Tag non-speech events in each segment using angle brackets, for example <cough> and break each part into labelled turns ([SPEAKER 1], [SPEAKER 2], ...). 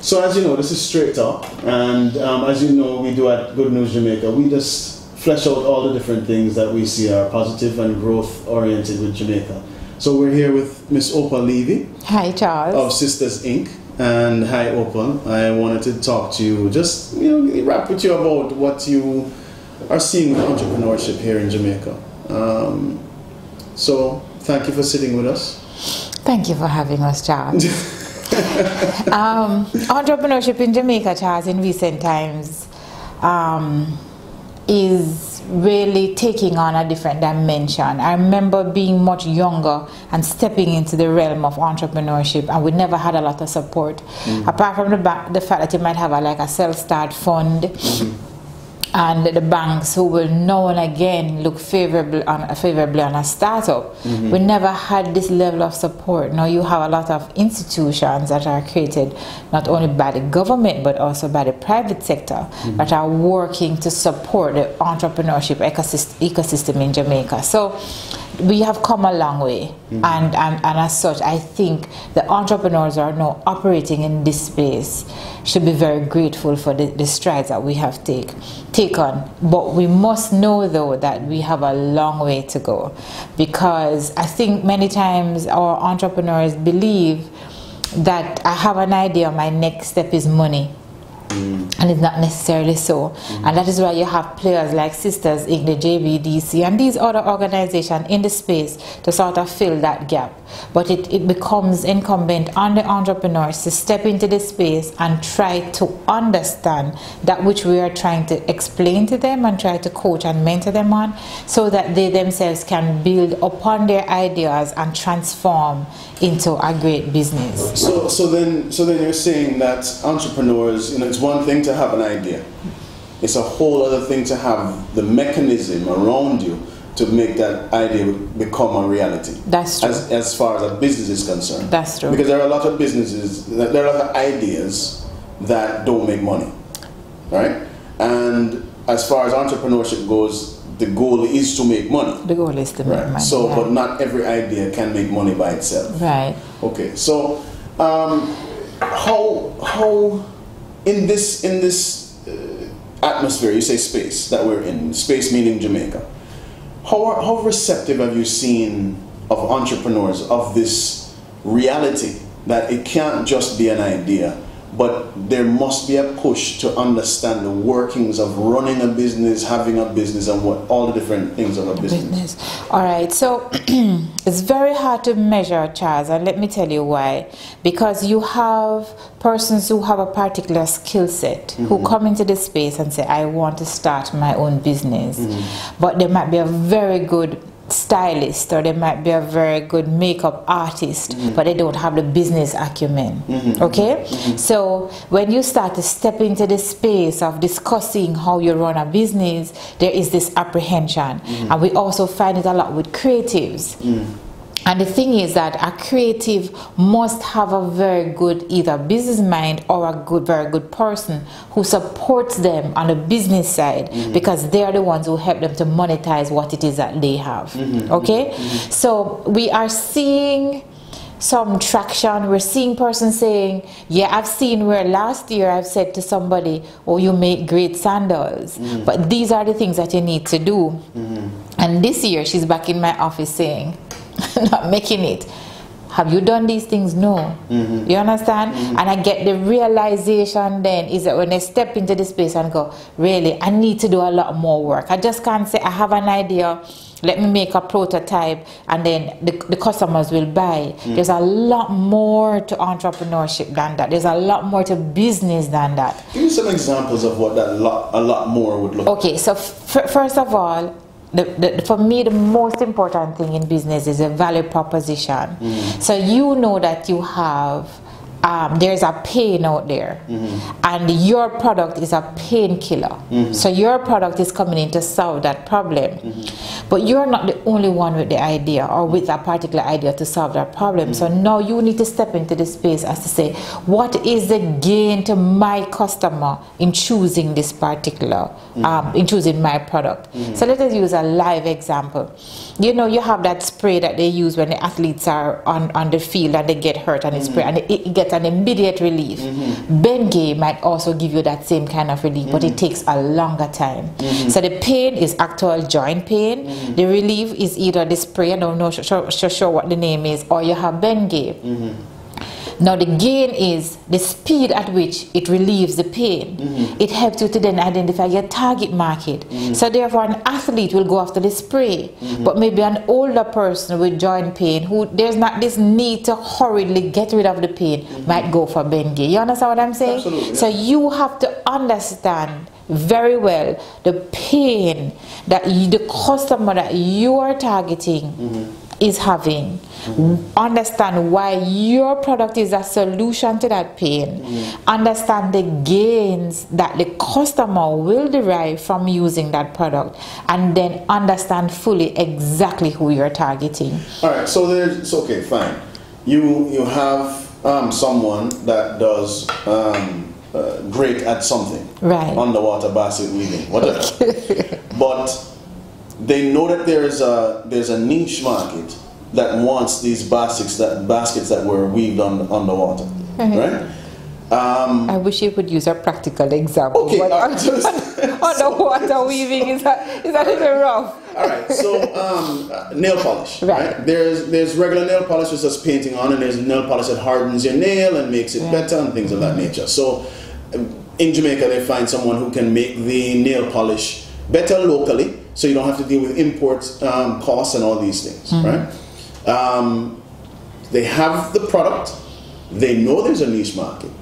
[SPEAKER 1] So as you know, this is straight up, and um, as you know, we do at Good News Jamaica. We just flesh out all the different things that we see are positive and growth oriented with Jamaica. So we're here with Miss Opal Levy.
[SPEAKER 2] Hi, Charles.
[SPEAKER 1] Of Sisters Inc. And hi, Opal. I wanted to talk to you, just you know, rap with you about what you are seeing with entrepreneurship here in Jamaica. Um, so thank you for sitting with us.
[SPEAKER 2] Thank you for having us, Charles. <laughs> um, entrepreneurship in Jamaica, Charles, in recent times. Um, is really taking on a different dimension. I remember being much younger and stepping into the realm of entrepreneurship, and we never had a lot of support. Mm-hmm. Apart from the, the fact that you might have a, like a self start fund. Mm-hmm and the banks who will now and again look favorably on, favorably on a startup. Mm-hmm. We never had this level of support. Now you have a lot of institutions that are created not only by the government but also by the private sector mm-hmm. that are working to support the entrepreneurship ecosystem, ecosystem in Jamaica. So we have come a long way. Mm-hmm. and, and, and as such i think the entrepreneurs are now operating in this space should be very grateful for the, the strides that we have take, taken. But we must know though that we have a long way to go. Because i think many times our entrepreneurs believe that i have an idea my next step is money Mm. And it's not necessarily so. Mm. And that is why you have players like Sisters in the JBDC and these other organizations in the space to sort of fill that gap. But it, it becomes incumbent on the entrepreneurs to step into the space and try to understand that which we are trying to explain to them and try to coach and mentor them on so that they themselves can build upon their ideas and transform into a great business.
[SPEAKER 1] So, so then, so then you're saying that entrepreneurs, you know, it's one thing to have an idea. It's a whole other thing to have the mechanism around you to make that idea become a reality.
[SPEAKER 2] That's true.
[SPEAKER 1] As, as far as a business is concerned.
[SPEAKER 2] That's true.
[SPEAKER 1] Because there are a lot of businesses, there are a lot of ideas that don't make money, right? And as far as entrepreneurship goes, the goal is to make money.
[SPEAKER 2] The goal is to make
[SPEAKER 1] right.
[SPEAKER 2] money.
[SPEAKER 1] So,
[SPEAKER 2] yeah.
[SPEAKER 1] but not every idea can make money by itself.
[SPEAKER 2] Right.
[SPEAKER 1] Okay. So, um, how how in this in this uh, atmosphere, you say space that we're in, space meaning Jamaica. How how receptive have you seen of entrepreneurs of this reality that it can't just be an idea? But there must be a push to understand the workings of running a business, having a business, and what all the different things of a business. business.
[SPEAKER 2] All right, so <clears throat> it's very hard to measure, Charles, and let me tell you why. Because you have persons who have a particular skill set mm-hmm. who come into this space and say, "I want to start my own business," mm-hmm. but they might be a very good stylist or they might be a very good makeup artist mm-hmm. but they don't have the business acumen mm-hmm. okay mm-hmm. so when you start to step into the space of discussing how you run a business there is this apprehension mm-hmm. and we also find it a lot with creatives mm. And the thing is that a creative must have a very good either business mind or a good, very good person who supports them on the business side mm-hmm. because they are the ones who help them to monetize what it is that they have. Mm-hmm. Okay? Mm-hmm. So we are seeing some traction. We're seeing persons saying, Yeah, I've seen where last year I've said to somebody, Oh, you make great sandals. Mm-hmm. But these are the things that you need to do. Mm-hmm. And this year she's back in my office saying, <laughs> not making it. Have you done these things? No. Mm-hmm. You understand? Mm-hmm. And I get the realization then is that when I step into the space and go, really, I need to do a lot more work. I just can't say I have an idea, let me make a prototype, and then the, the customers will buy. Mm-hmm. There's a lot more to entrepreneurship than that. There's a lot more to business than that.
[SPEAKER 1] Give me some examples of what that lot, a lot more would look
[SPEAKER 2] Okay, so f- first of all, the, the, for me, the most important thing in business is a value proposition. Mm. So you know that you have um, there's a pain out there, mm-hmm. and your product is a painkiller. Mm-hmm. So your product is coming in to solve that problem, mm-hmm. but you're not the only one with the idea or with a particular idea to solve that problem. So mm-hmm. now you need to step into the space as to say, what is the gain to my customer in choosing this particular, mm-hmm. um, in choosing my product? Mm-hmm. So let us use a live example. You know, you have that spray that they use when the athletes are on, on the field and they get hurt and they spray and it, it gets get an immediate relief. Mm-hmm. Bengay might also give you that same kind of relief, mm-hmm. but it mm-hmm. takes a longer time. Mm-hmm. So the pain is actual joint pain. Mm-hmm. The relief is either the spray, I don't know sure, sure, sure what the name is, or you have Bengay. Now the gain is the speed at which it relieves the pain. Mm-hmm. It helps you to then identify your target market. Mm-hmm. So therefore an athlete will go after the spray, mm-hmm. but maybe an older person with joint pain who there's not this need to hurriedly get rid of the pain mm-hmm. might go for Bengay. You understand what I'm saying?
[SPEAKER 1] Absolutely.
[SPEAKER 2] So you have to understand very well the pain that you, the customer that you are targeting mm-hmm is having. Mm-hmm. Understand why your product is a solution to that pain. Mm-hmm. Understand the gains that the customer will derive from using that product. And then understand fully exactly who you're targeting.
[SPEAKER 1] All right, so there's, okay, fine. You, you have um, someone that does um, uh, great at something.
[SPEAKER 2] Right.
[SPEAKER 1] Underwater basket weaving, whatever. <laughs> but they know that there's a there's a niche market that wants these baskets that baskets that were weaved on underwater, mm-hmm. right?
[SPEAKER 2] Um, I wish you could use a practical example.
[SPEAKER 1] Okay, uh, just, <laughs>
[SPEAKER 2] underwater <laughs> so, weaving is that is that a little rough.
[SPEAKER 1] All right, so um, uh, nail polish. Right. right. There's there's regular nail polish with just painting on, and there's nail polish that hardens your nail and makes it yeah. better and things of that nature. So um, in Jamaica, they find someone who can make the nail polish better locally so you don't have to deal with import um, costs and all these things, mm-hmm. right? Um, they have the product, they know there's a niche market.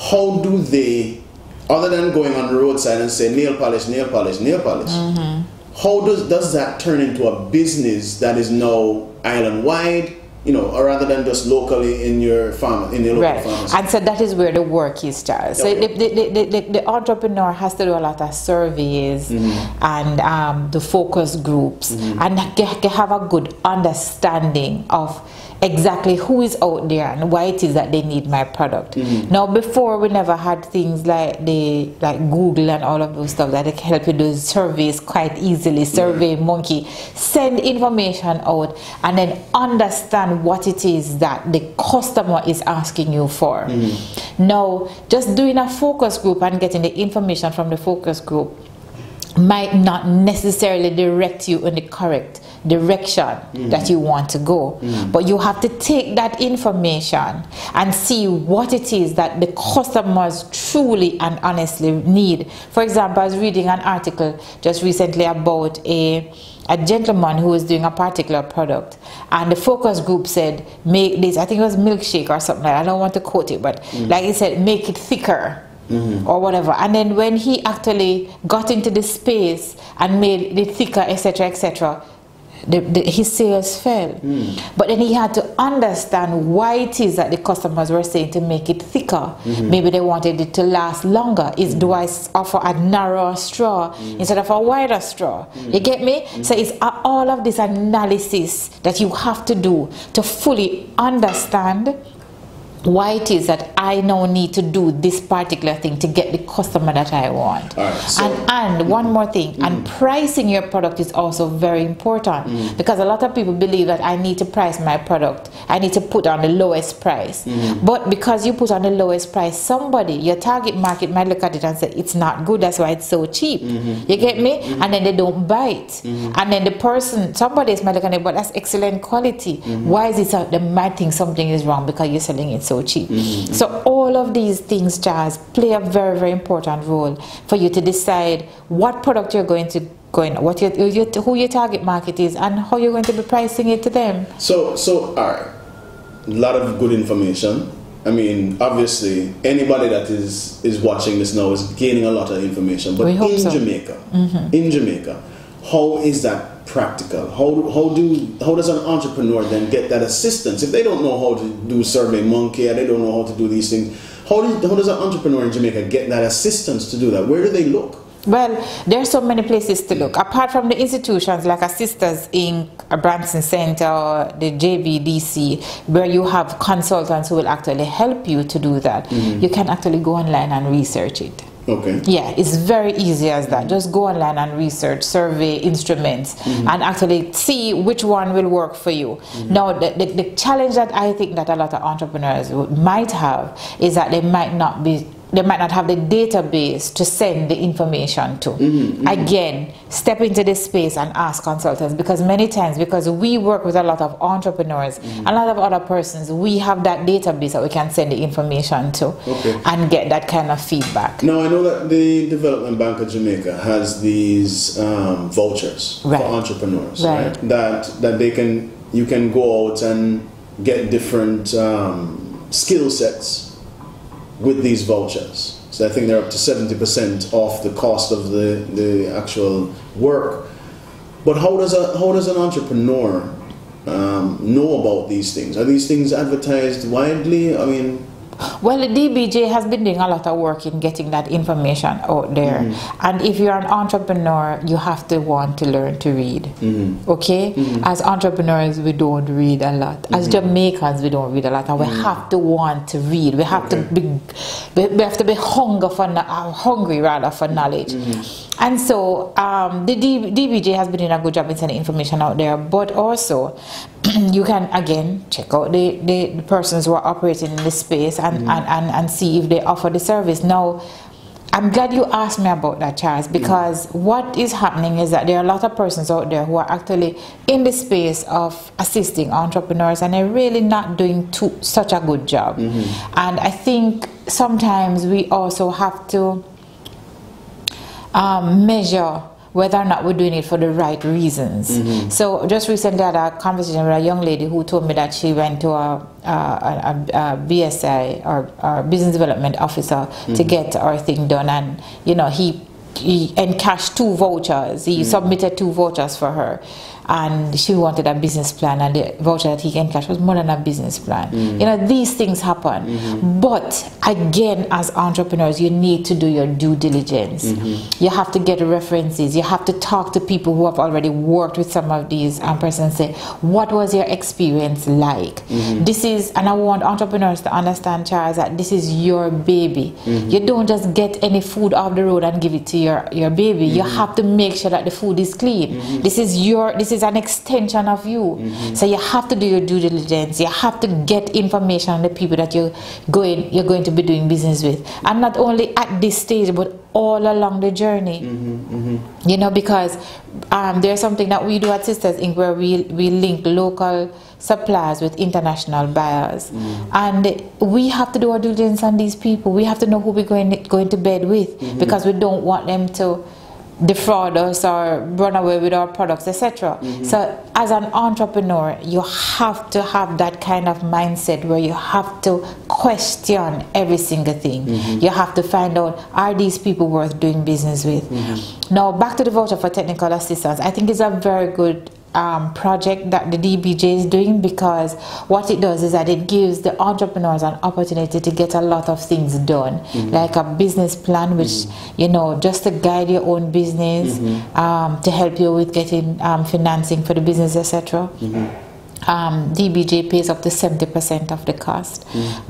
[SPEAKER 1] How do they, other than going on the roadside and say nail polish, nail polish, nail polish, mm-hmm. how does, does that turn into a business that is now island wide? You know, rather than just locally in your farm, in your local right. pharmacy.
[SPEAKER 2] And so that is where the work is, Charles. So the, the, the, the, entrepreneur has to do a lot of surveys mm-hmm. and um, the focus groups mm-hmm. and get, have a good understanding of exactly who is out there and why it is that they need my product. Mm-hmm. Now, before we never had things like the like Google and all of those stuff that can help you do surveys quite easily. Survey yeah. Monkey, send information out and then understand what it is that the customer is asking you for. Mm-hmm. Now, just doing a focus group and getting the information from the focus group might not necessarily direct you in the correct direction mm. that you want to go. Mm. But you have to take that information and see what it is that the customers truly and honestly need. For example, I was reading an article just recently about a a gentleman who was doing a particular product and the focus group said make this i think it was milkshake or something i don't want to quote it but mm. like he said make it thicker Mm-hmm. or whatever. And then when he actually got into the space and made it thicker, etc., etc., the, the, his sales fell. Mm. But then he had to understand why it is that the customers were saying to make it thicker. Mm-hmm. Maybe they wanted it to last longer. Is mm-hmm. do I offer a narrower straw mm-hmm. instead of a wider straw? You get me? Mm-hmm. So it's all of this analysis that you have to do to fully understand why it is that I now need to do this particular thing to get the customer that I want.
[SPEAKER 1] Right, so,
[SPEAKER 2] and and one more thing, mm. and pricing your product is also very important mm. because a lot of people believe that I need to price my product, I need to put on the lowest price. Mm. But because you put on the lowest price, somebody, your target market might look at it and say it's not good, that's why it's so cheap. -hmm. You get me? -hmm. And then they don't buy it. -hmm. And then the person, somebody is might look at it, but that's excellent quality. Mm-hmm. Why is it so they might think something is wrong because you're selling it so so cheap. Mm-hmm. So all of these things, Jazz, play a very, very important role for you to decide what product you're going to go in, what your, your, who your target market is, and how you're going to be pricing it to them.
[SPEAKER 1] So, so all right, a lot of good information. I mean, obviously, anybody that is is watching this now is gaining a lot of information. But in so. Jamaica, mm-hmm. in Jamaica, how is that practical? How, how do how does an entrepreneur then get that assistance if they don't know how to do Survey Monkey they don't know how to do these things? How, do, how does an entrepreneur in Jamaica get that assistance to do that? Where do they look?
[SPEAKER 2] Well, there are so many places to look. Apart from the institutions like a Sisters Inc., a Branson Center, the JBDC, where you have consultants who will actually help you to do that, mm-hmm. you can actually go online and research it.
[SPEAKER 1] Okay.
[SPEAKER 2] Yeah, it's very easy as that. Just go online and research, survey instruments,
[SPEAKER 1] Mm-hmm.
[SPEAKER 2] and actually see which one will work for you.
[SPEAKER 1] Mm-hmm.
[SPEAKER 2] Now, the, the, the challenge that I think that a lot of entrepreneurs might have is that they might not be. They might not have the database to send the information to.
[SPEAKER 1] Mm-hmm,
[SPEAKER 2] Again, step into this space and ask consultants because many times, because we work with a lot of entrepreneurs,
[SPEAKER 1] Mm-hmm.
[SPEAKER 2] a lot of other persons, we have that database that we can send the information to
[SPEAKER 1] Okay.
[SPEAKER 2] and get that kind of feedback.
[SPEAKER 1] Now I know that the Development Bank of Jamaica has these um, vouchers
[SPEAKER 2] Right.
[SPEAKER 1] for entrepreneurs,
[SPEAKER 2] Right.
[SPEAKER 1] right. That that they can you can go out and get different um, skill sets with these vouchers. So I think they're up to seventy percent off the cost of the, the actual work. But how does a how does an entrepreneur um, know about these things? Are these things advertised widely? I mean,
[SPEAKER 2] Well, the DBJ has been doing a lot of work in getting that information out there. Mm-hmm. And if you're an entrepreneur, you have to want to learn to read. Mm-hmm. Okay? Mm-hmm. As entrepreneurs, we don't read a lot. As Jamaicans, we don't read a lot. And we have to want to read. We have to be, we we have to be hunger for, uh, hungry rather for knowledge. And so um, the D- DBJ has been doing a good job in sending information out there, but also <clears throat> you can again check out the, the, the persons who are operating in the space and, and, and, and see if they offer the service. Now, I'm glad you asked me about that, Charles, because what is happening is that there are a lot of persons out there who are actually in the space of assisting entrepreneurs and they're really not doing too, such a good job. And I think sometimes we also have to um, measure whether or not we're doing it for the right reasons. Mm-hmm. So just recently I had a conversation with a young lady who told me that she went to a, a, a, a BSI or, or business development officer to mm-hmm. get her thing done, and you know he he encashed two vouchers. He mm. submitted two vouchers for her. And she wanted a business plan, and the voucher that he can cash was more than a business plan. Mm. You know, these things happen. Mm-hmm. But again, as entrepreneurs, you need to do your due diligence. Mm-hmm. You have to get references. You have to talk to people who have already worked with some of these um, persons. Say, what was your experience like? Mm-hmm. This is, and I want entrepreneurs to understand, Charles, that this is your baby. You don't just get any food off the road and give it to your your baby. You have to make sure that the food is clean. This is your. This is an extension of you. Mm-hmm. So you have to do your due diligence. You have to get information on the people that you're going you're going to be doing business with, and not only at this stage, but all along the journey. Mm-hmm, mm-hmm. You know, because um, there's something that we do at Sisters Inc. where we we link local suppliers with international buyers, and we have to do our due diligence on these people. We have to know who we're going going to bed with because we don't want them to defraud us or run away with our products, etc. Mm-hmm. So, as an entrepreneur, you have to have that kind of mindset where you have to question every single thing. Mm-hmm. You have to find out are these people worth doing business with. Mm-hmm. Now, back to the voucher for technical assistance. I think it's a very good um, project that the DBJ is doing because what it does is that it gives the entrepreneurs an opportunity to get a lot of things done, like a business plan, which you know, just to guide your own business, um, to help you with getting um, financing for the business, etc. Um, DBJ pays up to 70% of the cost.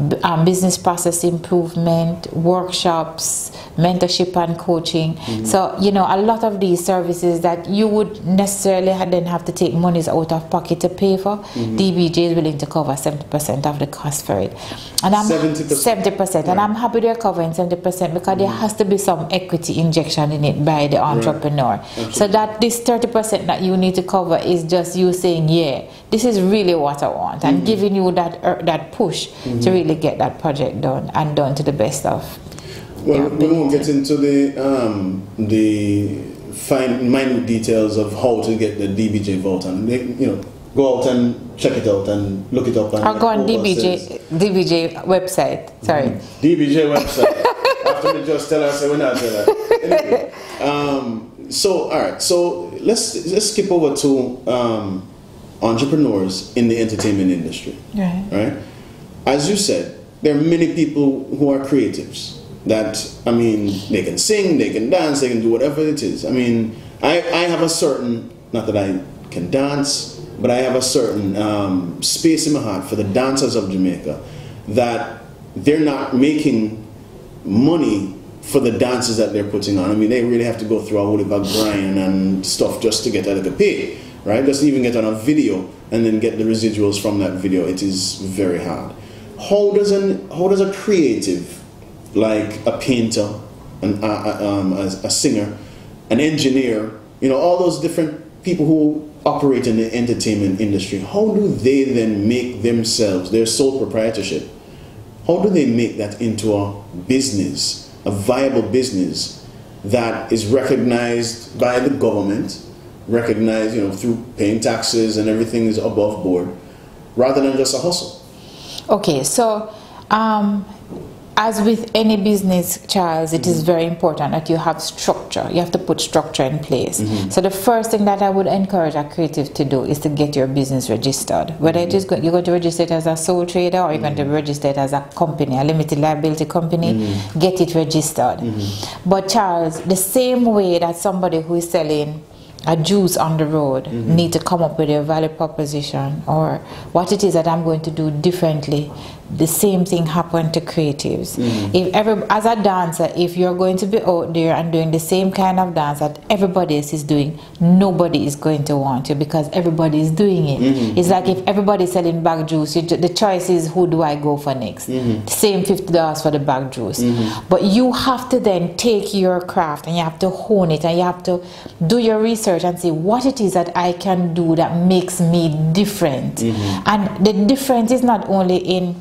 [SPEAKER 2] B- um, business process improvement, workshops, mentorship and coaching. So, you know, a lot of these services that you would necessarily then have to take monies out of pocket to pay for, DBJ is willing to cover 70% of the cost for it. And I'm
[SPEAKER 1] 70%.
[SPEAKER 2] 70%. And I'm happy they're covering 70% because there has to be some equity injection in it by the entrepreneur. So that this 30% that you need to cover is just you saying, yeah, this is really what I want, and giving you that uh, that push to really get that project done and done to the best of.
[SPEAKER 1] Well,
[SPEAKER 2] Yeah,
[SPEAKER 1] we won't get into the um, the fine minute details of how to get the DBJ vote, and they, you know, go out and check it out and look it up. And
[SPEAKER 2] I'll go on
[SPEAKER 1] what says.
[SPEAKER 2] DBJ DBJ website. Sorry.
[SPEAKER 1] DBJ <laughs> website. After me just tell us, we're not tell her. Anyway, um, so all right, so let's let's skip over to um, entrepreneurs in the entertainment industry.
[SPEAKER 2] Right.
[SPEAKER 1] right? As you said, there are many people who are creatives that, I mean, they can sing, they can dance, they can do whatever it is. I mean, I, I have a certain, not that I can dance, but I have a certain um, space in my heart for the dancers of Jamaica that they're not making money for the dances that they're putting on. I mean, they really have to go through a whole heap of grind and stuff just to get a little pay, right? Just even get on a video and then get the residuals from that video. It is very hard. How does an how does a creative, like a painter, an, um, a, a singer, an engineer, you know, all those different people who operate in the entertainment industry, how do they then make themselves their sole proprietorship? How do they make that into a business, a viable business that is recognized by the government, recognized, you know, through paying taxes and everything is above board, rather than just a hustle?
[SPEAKER 2] Okay, so um, as with any business, Charles, it mm-hmm. is very important that you have structure. You have to put structure in place. Mm-hmm. So the first thing that I would encourage a creative to do is to get your business registered. Whether mm-hmm. it is go- you're going to register it as a sole trader or you're going to mm-hmm. register it as a company, a limited liability company, mm-hmm. get it registered. Mm-hmm. But Charles, the same way that somebody who is selling a juice on the road mm-hmm. need to come up with a value proposition or what it is that I'm going to do differently the same thing happen to creatives. Mm-hmm. If every, as a dancer, if you're going to be out there and doing the same kind of dance that everybody else is doing, nobody is going to want you because everybody is doing it. Mm-hmm. It's like if everybody's selling bag juice, you, the choice is who do I go for next? Mm-hmm. Same fifty dollars for the bag juice, mm-hmm. but you have to then take your craft and you have to hone it and you have to do your research and see what it is that I can do that makes me different. And the difference is not only in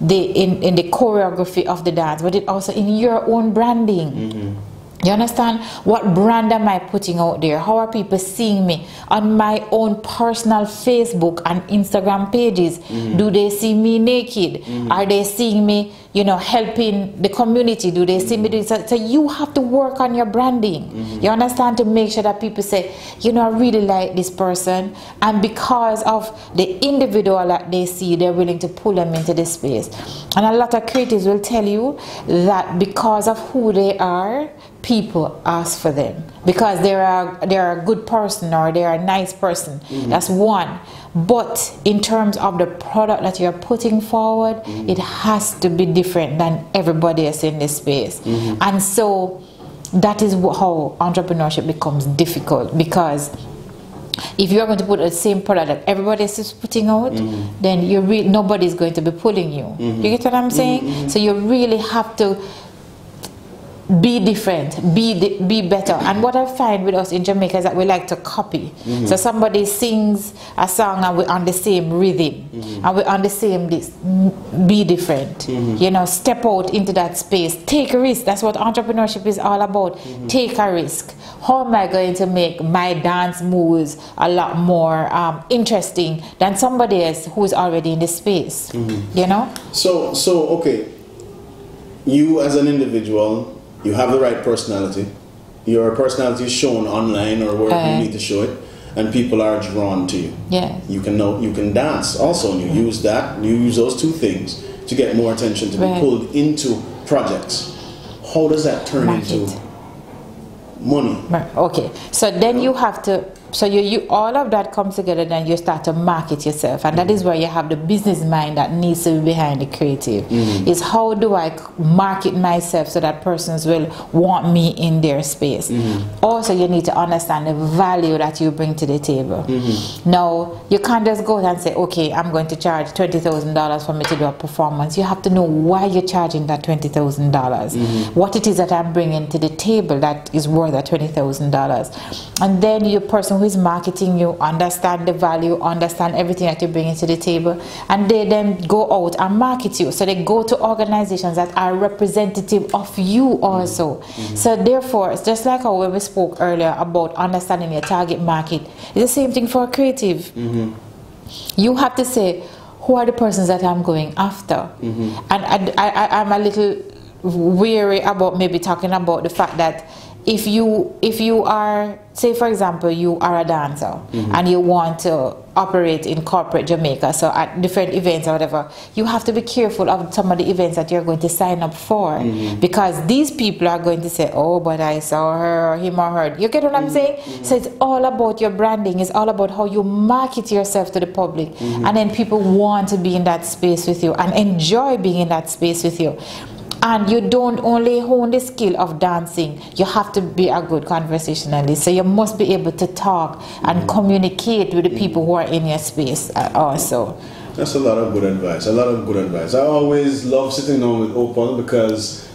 [SPEAKER 2] the in, in the choreography of the dance, but it also in your own branding. Mm-hmm. You understand? What brand am I putting out there? How are people seeing me on my own personal Facebook and Instagram pages? Mm-hmm. Do they see me naked? Mm-hmm. Are they seeing me you know, helping the community? Do they see me doing so? So you have to work on your branding. Mm-hmm. You understand to make sure that people say, you know, I really like this person, and because of the individual that they see, they're willing to pull them into this space. And a lot of creatives will tell you that because of who they are, people ask for them because they're a, they're a good person or they're a nice person. Mm-hmm. That's one. But in terms of the product that you're putting forward, mm-hmm. it has to be different than everybody else in this space. Mm-hmm. And so that is how entrepreneurship becomes difficult because if you're going to put the same product that everybody else is putting out, mm-hmm. then you re- nobody's going to be pulling you. Mm-hmm. You get what I'm saying? Mm-hmm. So you really have to be different, be be better. And what I find with us in Jamaica is that we like to copy. Mm-hmm. So somebody sings a song and we're on the same rhythm, mm-hmm. and we're on the same this. Be different. Mm-hmm. You know, step out into that space, take a risk. That's what entrepreneurship is all about. Mm-hmm. Take a risk. How am I going to make my dance moves a lot more um, interesting than somebody else who's already in the space? Mm-hmm. You know.
[SPEAKER 1] So so okay. You as an individual you have the right personality. Your personality is shown online or wherever uh, you need to show it, and people are drawn to you.
[SPEAKER 2] Yeah.
[SPEAKER 1] You can know you can dance also, and you use that. You use those two things to get more attention to right. be pulled into projects. How does that turn Market. into money?
[SPEAKER 2] Okay, so then you have to so you, you all of that comes together then you start to market yourself and mm-hmm. that is where you have the business mind that needs to be behind the creative mm-hmm. is how do i market myself so that persons will want me in their space mm-hmm. also you need to understand the value that you bring to the table mm-hmm. now you can't just go and say okay i'm going to charge $20000 for me to do a performance you have to know why you're charging that $20000 mm-hmm. what it is that i'm bringing to the table that is worth that $20000 and then your person who is marketing you understand the value, understand everything that you're bringing to the table, and they then go out and market you. So they go to organizations that are representative of you also. Mm-hmm. So therefore, it's just like how we spoke earlier about understanding your target market. It's the same thing for a creative. Mm-hmm. You have to say, who are the persons that I'm going after? Mm-hmm. And I, I, I'm a little weary about maybe talking about the fact that if you if you are say for example you are a dancer mm-hmm. and you want to operate in corporate Jamaica so at different events or whatever you have to be careful of some of the events that you're going to sign up for mm-hmm. because these people are going to say oh but I saw her or him or her you get what I'm mm-hmm. saying mm-hmm. so it's all about your branding it's all about how you market yourself to the public mm-hmm. and then people want to be in that space with you and enjoy being in that space with you And you don't only hone the skill of dancing, you have to be a good conversationalist. So you must be able to talk and communicate with the people who are in your space uh, also.
[SPEAKER 1] That's a lot of good advice. A lot of good advice. I always love sitting down with Opal because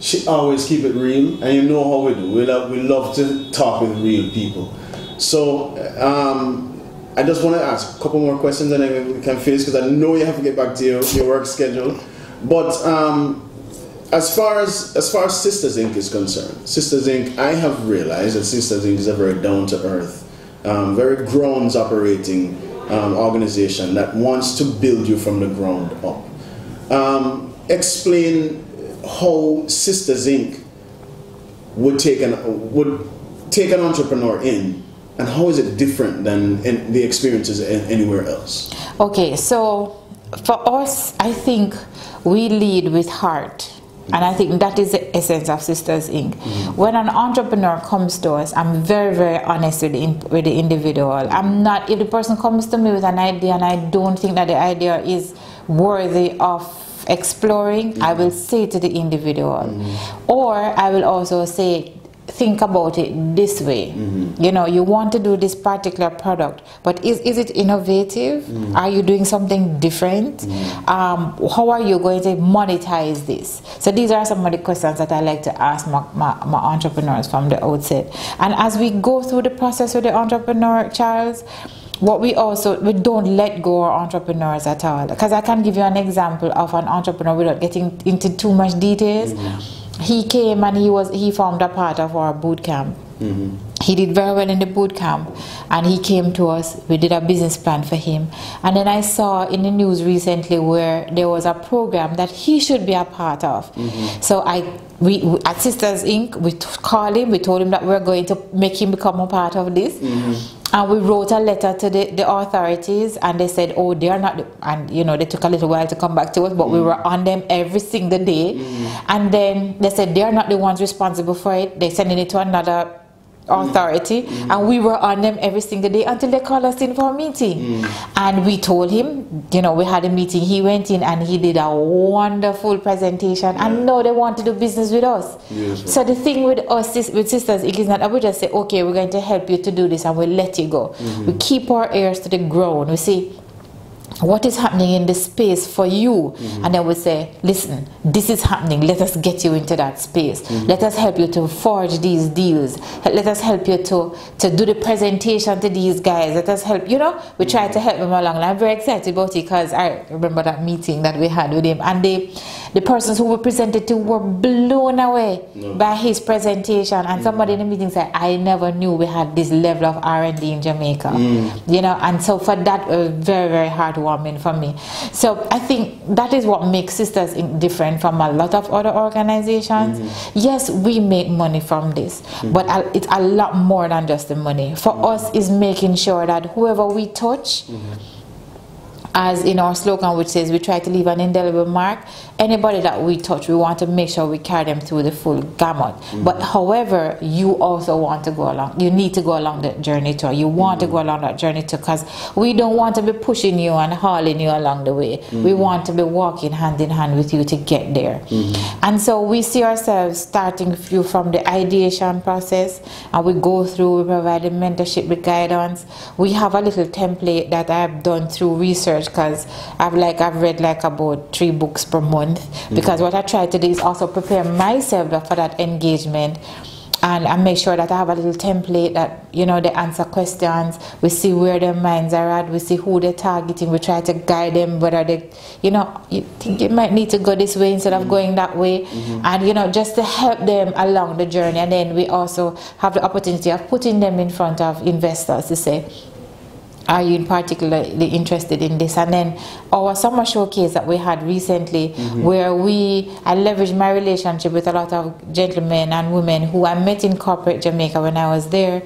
[SPEAKER 1] she always keep it real, and you know how we do. We love we love to talk with real people. So um, I just want to ask a couple more questions, and then we can finish because I know you have to get back to your, your work schedule. But um, as far as as far as Sisters Inc. is concerned, Sisters Inc. I have realized that Sisters Inc. is a very down to earth, um, very grounds operating um, organization that wants to build you from the ground up. Um, explain how Sisters Inc. would take an would take an entrepreneur in, and how is it different than the experiences anywhere else?
[SPEAKER 2] Okay, so for us, I think we lead with heart. And I think that is the essence of Sisters Inc. Mm-hmm. When an entrepreneur comes to us, I'm very, very honest with the, with the individual. I'm not, if the person comes to me with an idea and I don't think that the idea is worthy of exploring, mm-hmm. I will say to the individual. Mm-hmm. Or I will also say, think about it this way. Mm-hmm. You know, you want to do this particular product, but is, is it innovative? Mm-hmm. Are you doing something different? Mm-hmm. Um, how are you going to monetize this? So these are some of the questions that I like to ask my, my, my entrepreneurs from the outset. And as we go through the process with the entrepreneur, Charles, what we also we don't let go our entrepreneurs at all because i can give you an example of an entrepreneur without getting into too much details mm-hmm he came and he was he formed a part of our boot camp. Mm-hmm. He did very well in the boot camp, and he came to us. We did a business plan for him, and then I saw in the news recently where there was a program that he should be a part of. Mm-hmm. So I we, we, at Sisters Inc. we t- called him. We told him that we're going to make him become a part of this. Mm-hmm. And we wrote a letter to the, the authorities, and they said, "Oh, they are not." And you know, they took a little while to come back to us, but mm. we were on them every single day. Mm. And then they said they are not the ones responsible for it. They're sending it to another authority mm. and we were on them every single day until they called us in for a meeting mm. and we told him you know we had a meeting he went in and he did a wonderful presentation yeah. and now they want to do business with us yes, so the thing with us with sisters it is not that we just say okay we're going to help you to do this and we'll let you go mm-hmm. we keep our ears to the ground we see what is happening in this space for you? Mm-hmm. and then we say listen this is happening. Let us get you into that space. Mm-hmm. let us help you to forge these deals. Let us help you to to do the presentation to these guys. Let us help you know? We try to help them along. And i'm very excited about it because i remember that meeting that we had with him. And they the persons who were presented to were blown away no. by his presentation and mm-hmm. somebody in the meeting said i never knew we had this level of r&d in jamaica mm. you know and so for that was very very heartwarming for me. So I think that is what makes Sisters different from a lot of other organizations. Mm-hmm. Yes, we make money from this, mm-hmm. but it's a lot more than just the money. For mm-hmm. us, is making sure that whoever we touch mm-hmm as in our slogan which says we try to leave an indelible mark anybody that we touch we want to make sure we carry them through the full gamut mm-hmm. but however you also want to go along you need to go along that journey too you want mm-hmm. to go along that journey too because we don't want to be pushing you and hauling you along the way mm-hmm. we want to be walking hand in hand with you to get there mm-hmm. and so we see ourselves starting you from the ideation process and we go through we provide mentorship with guidance we have a little template that i've done through research research because I've like I've read like about three books per month mm-hmm. because what I try to do is also prepare myself for that engagement and I make sure that I have a little template that you know they answer questions. We see where their minds are at. We see who they're targeting. We try to guide them whether they, you know, you think you might need to go this way instead of mm-hmm. going that way, mm-hmm. and you know just to help them along the journey. And then we also have the opportunity of putting them in front of investors to say, are you particularly interested in this? And then our summer showcase that we had recently, mm-hmm. where we I leveraged my relationship with a lot of gentlemen and women who I met in corporate Jamaica when I was there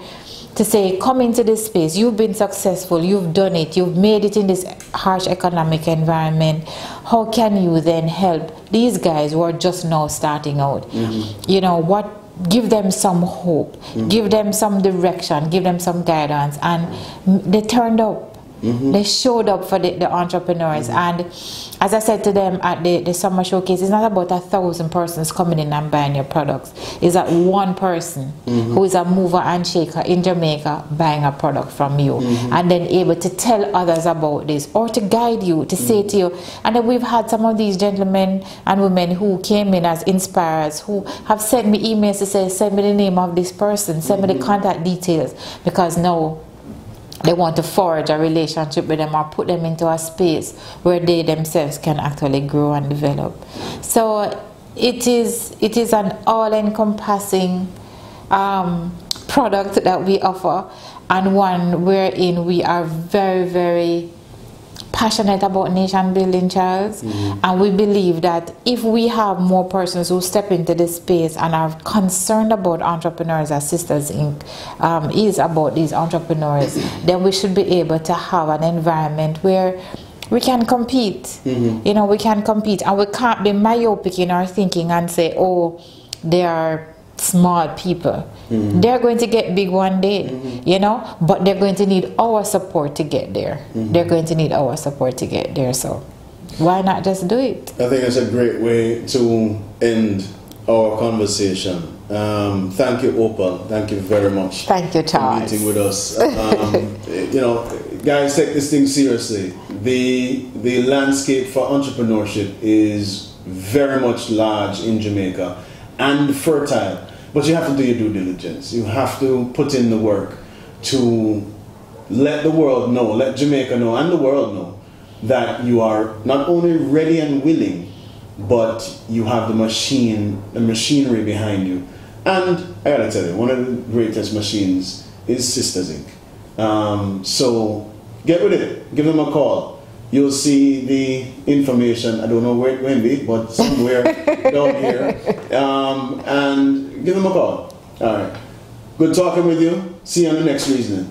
[SPEAKER 2] to say, come into this space. You've been successful. You've done it. You've made it in this harsh economic environment. How can you then help these guys who are just now starting out? Mm-hmm. You know what give them some hope, mm-hmm. give them some direction, give them some guidance, and they turned up. Mm-hmm. They showed up for the, the entrepreneurs. Mm-hmm. And as I said to them at the, the summer showcase, it's not about a thousand persons coming in and buying your products. It's that one person mm-hmm. who is a mover and shaker in Jamaica buying a product from you mm-hmm. and then able to tell others about this or to guide you, to say to you. And then we've had some of these gentlemen and women who came in as inspirers who have sent me emails to say, send me the name of this person, send me the contact details because now they want to forge a relationship with them or put them into a space where they themselves can actually grow and develop. So it is it is an all-encompassing um, product that we offer and one wherein we are very very passionate about nation building, Charles, mm-hmm. and we believe that if we have more persons who step into this space and are concerned about entrepreneurs, as Sisters Inc. Um, is about these entrepreneurs, then we should be able to have an environment where we can compete. Mm-hmm. You know, we can compete, and we can't be myopic in our thinking and say, "Oh, they are." Small people. Mm-hmm. They're going to get big one day, mm-hmm. you know, but they're going to need our support to get there. Mm-hmm. They're going to need our support to get there. So why not just do it?
[SPEAKER 1] I think it's a great way to end our conversation. Um, thank you, Opal. Thank you very much.
[SPEAKER 2] Thank you, Charles.
[SPEAKER 1] For meeting with us. <laughs> Um, you know, guys, take this thing seriously. The the landscape for entrepreneurship is very much large in Jamaica and fertile. But you have to do your due diligence. You have to put in the work to let the world know, let Jamaica know, and the world know that you are not only ready and willing, but you have the machine, the machinery behind you. And I gotta tell you, one of the greatest machines is Sisters Inc. Um, so get with it. Give them a call you'll see the information. I don't know where it will be, but somewhere <laughs> down here. Um, and give them a call. All right. Good talking with you. See you on the next reasoning.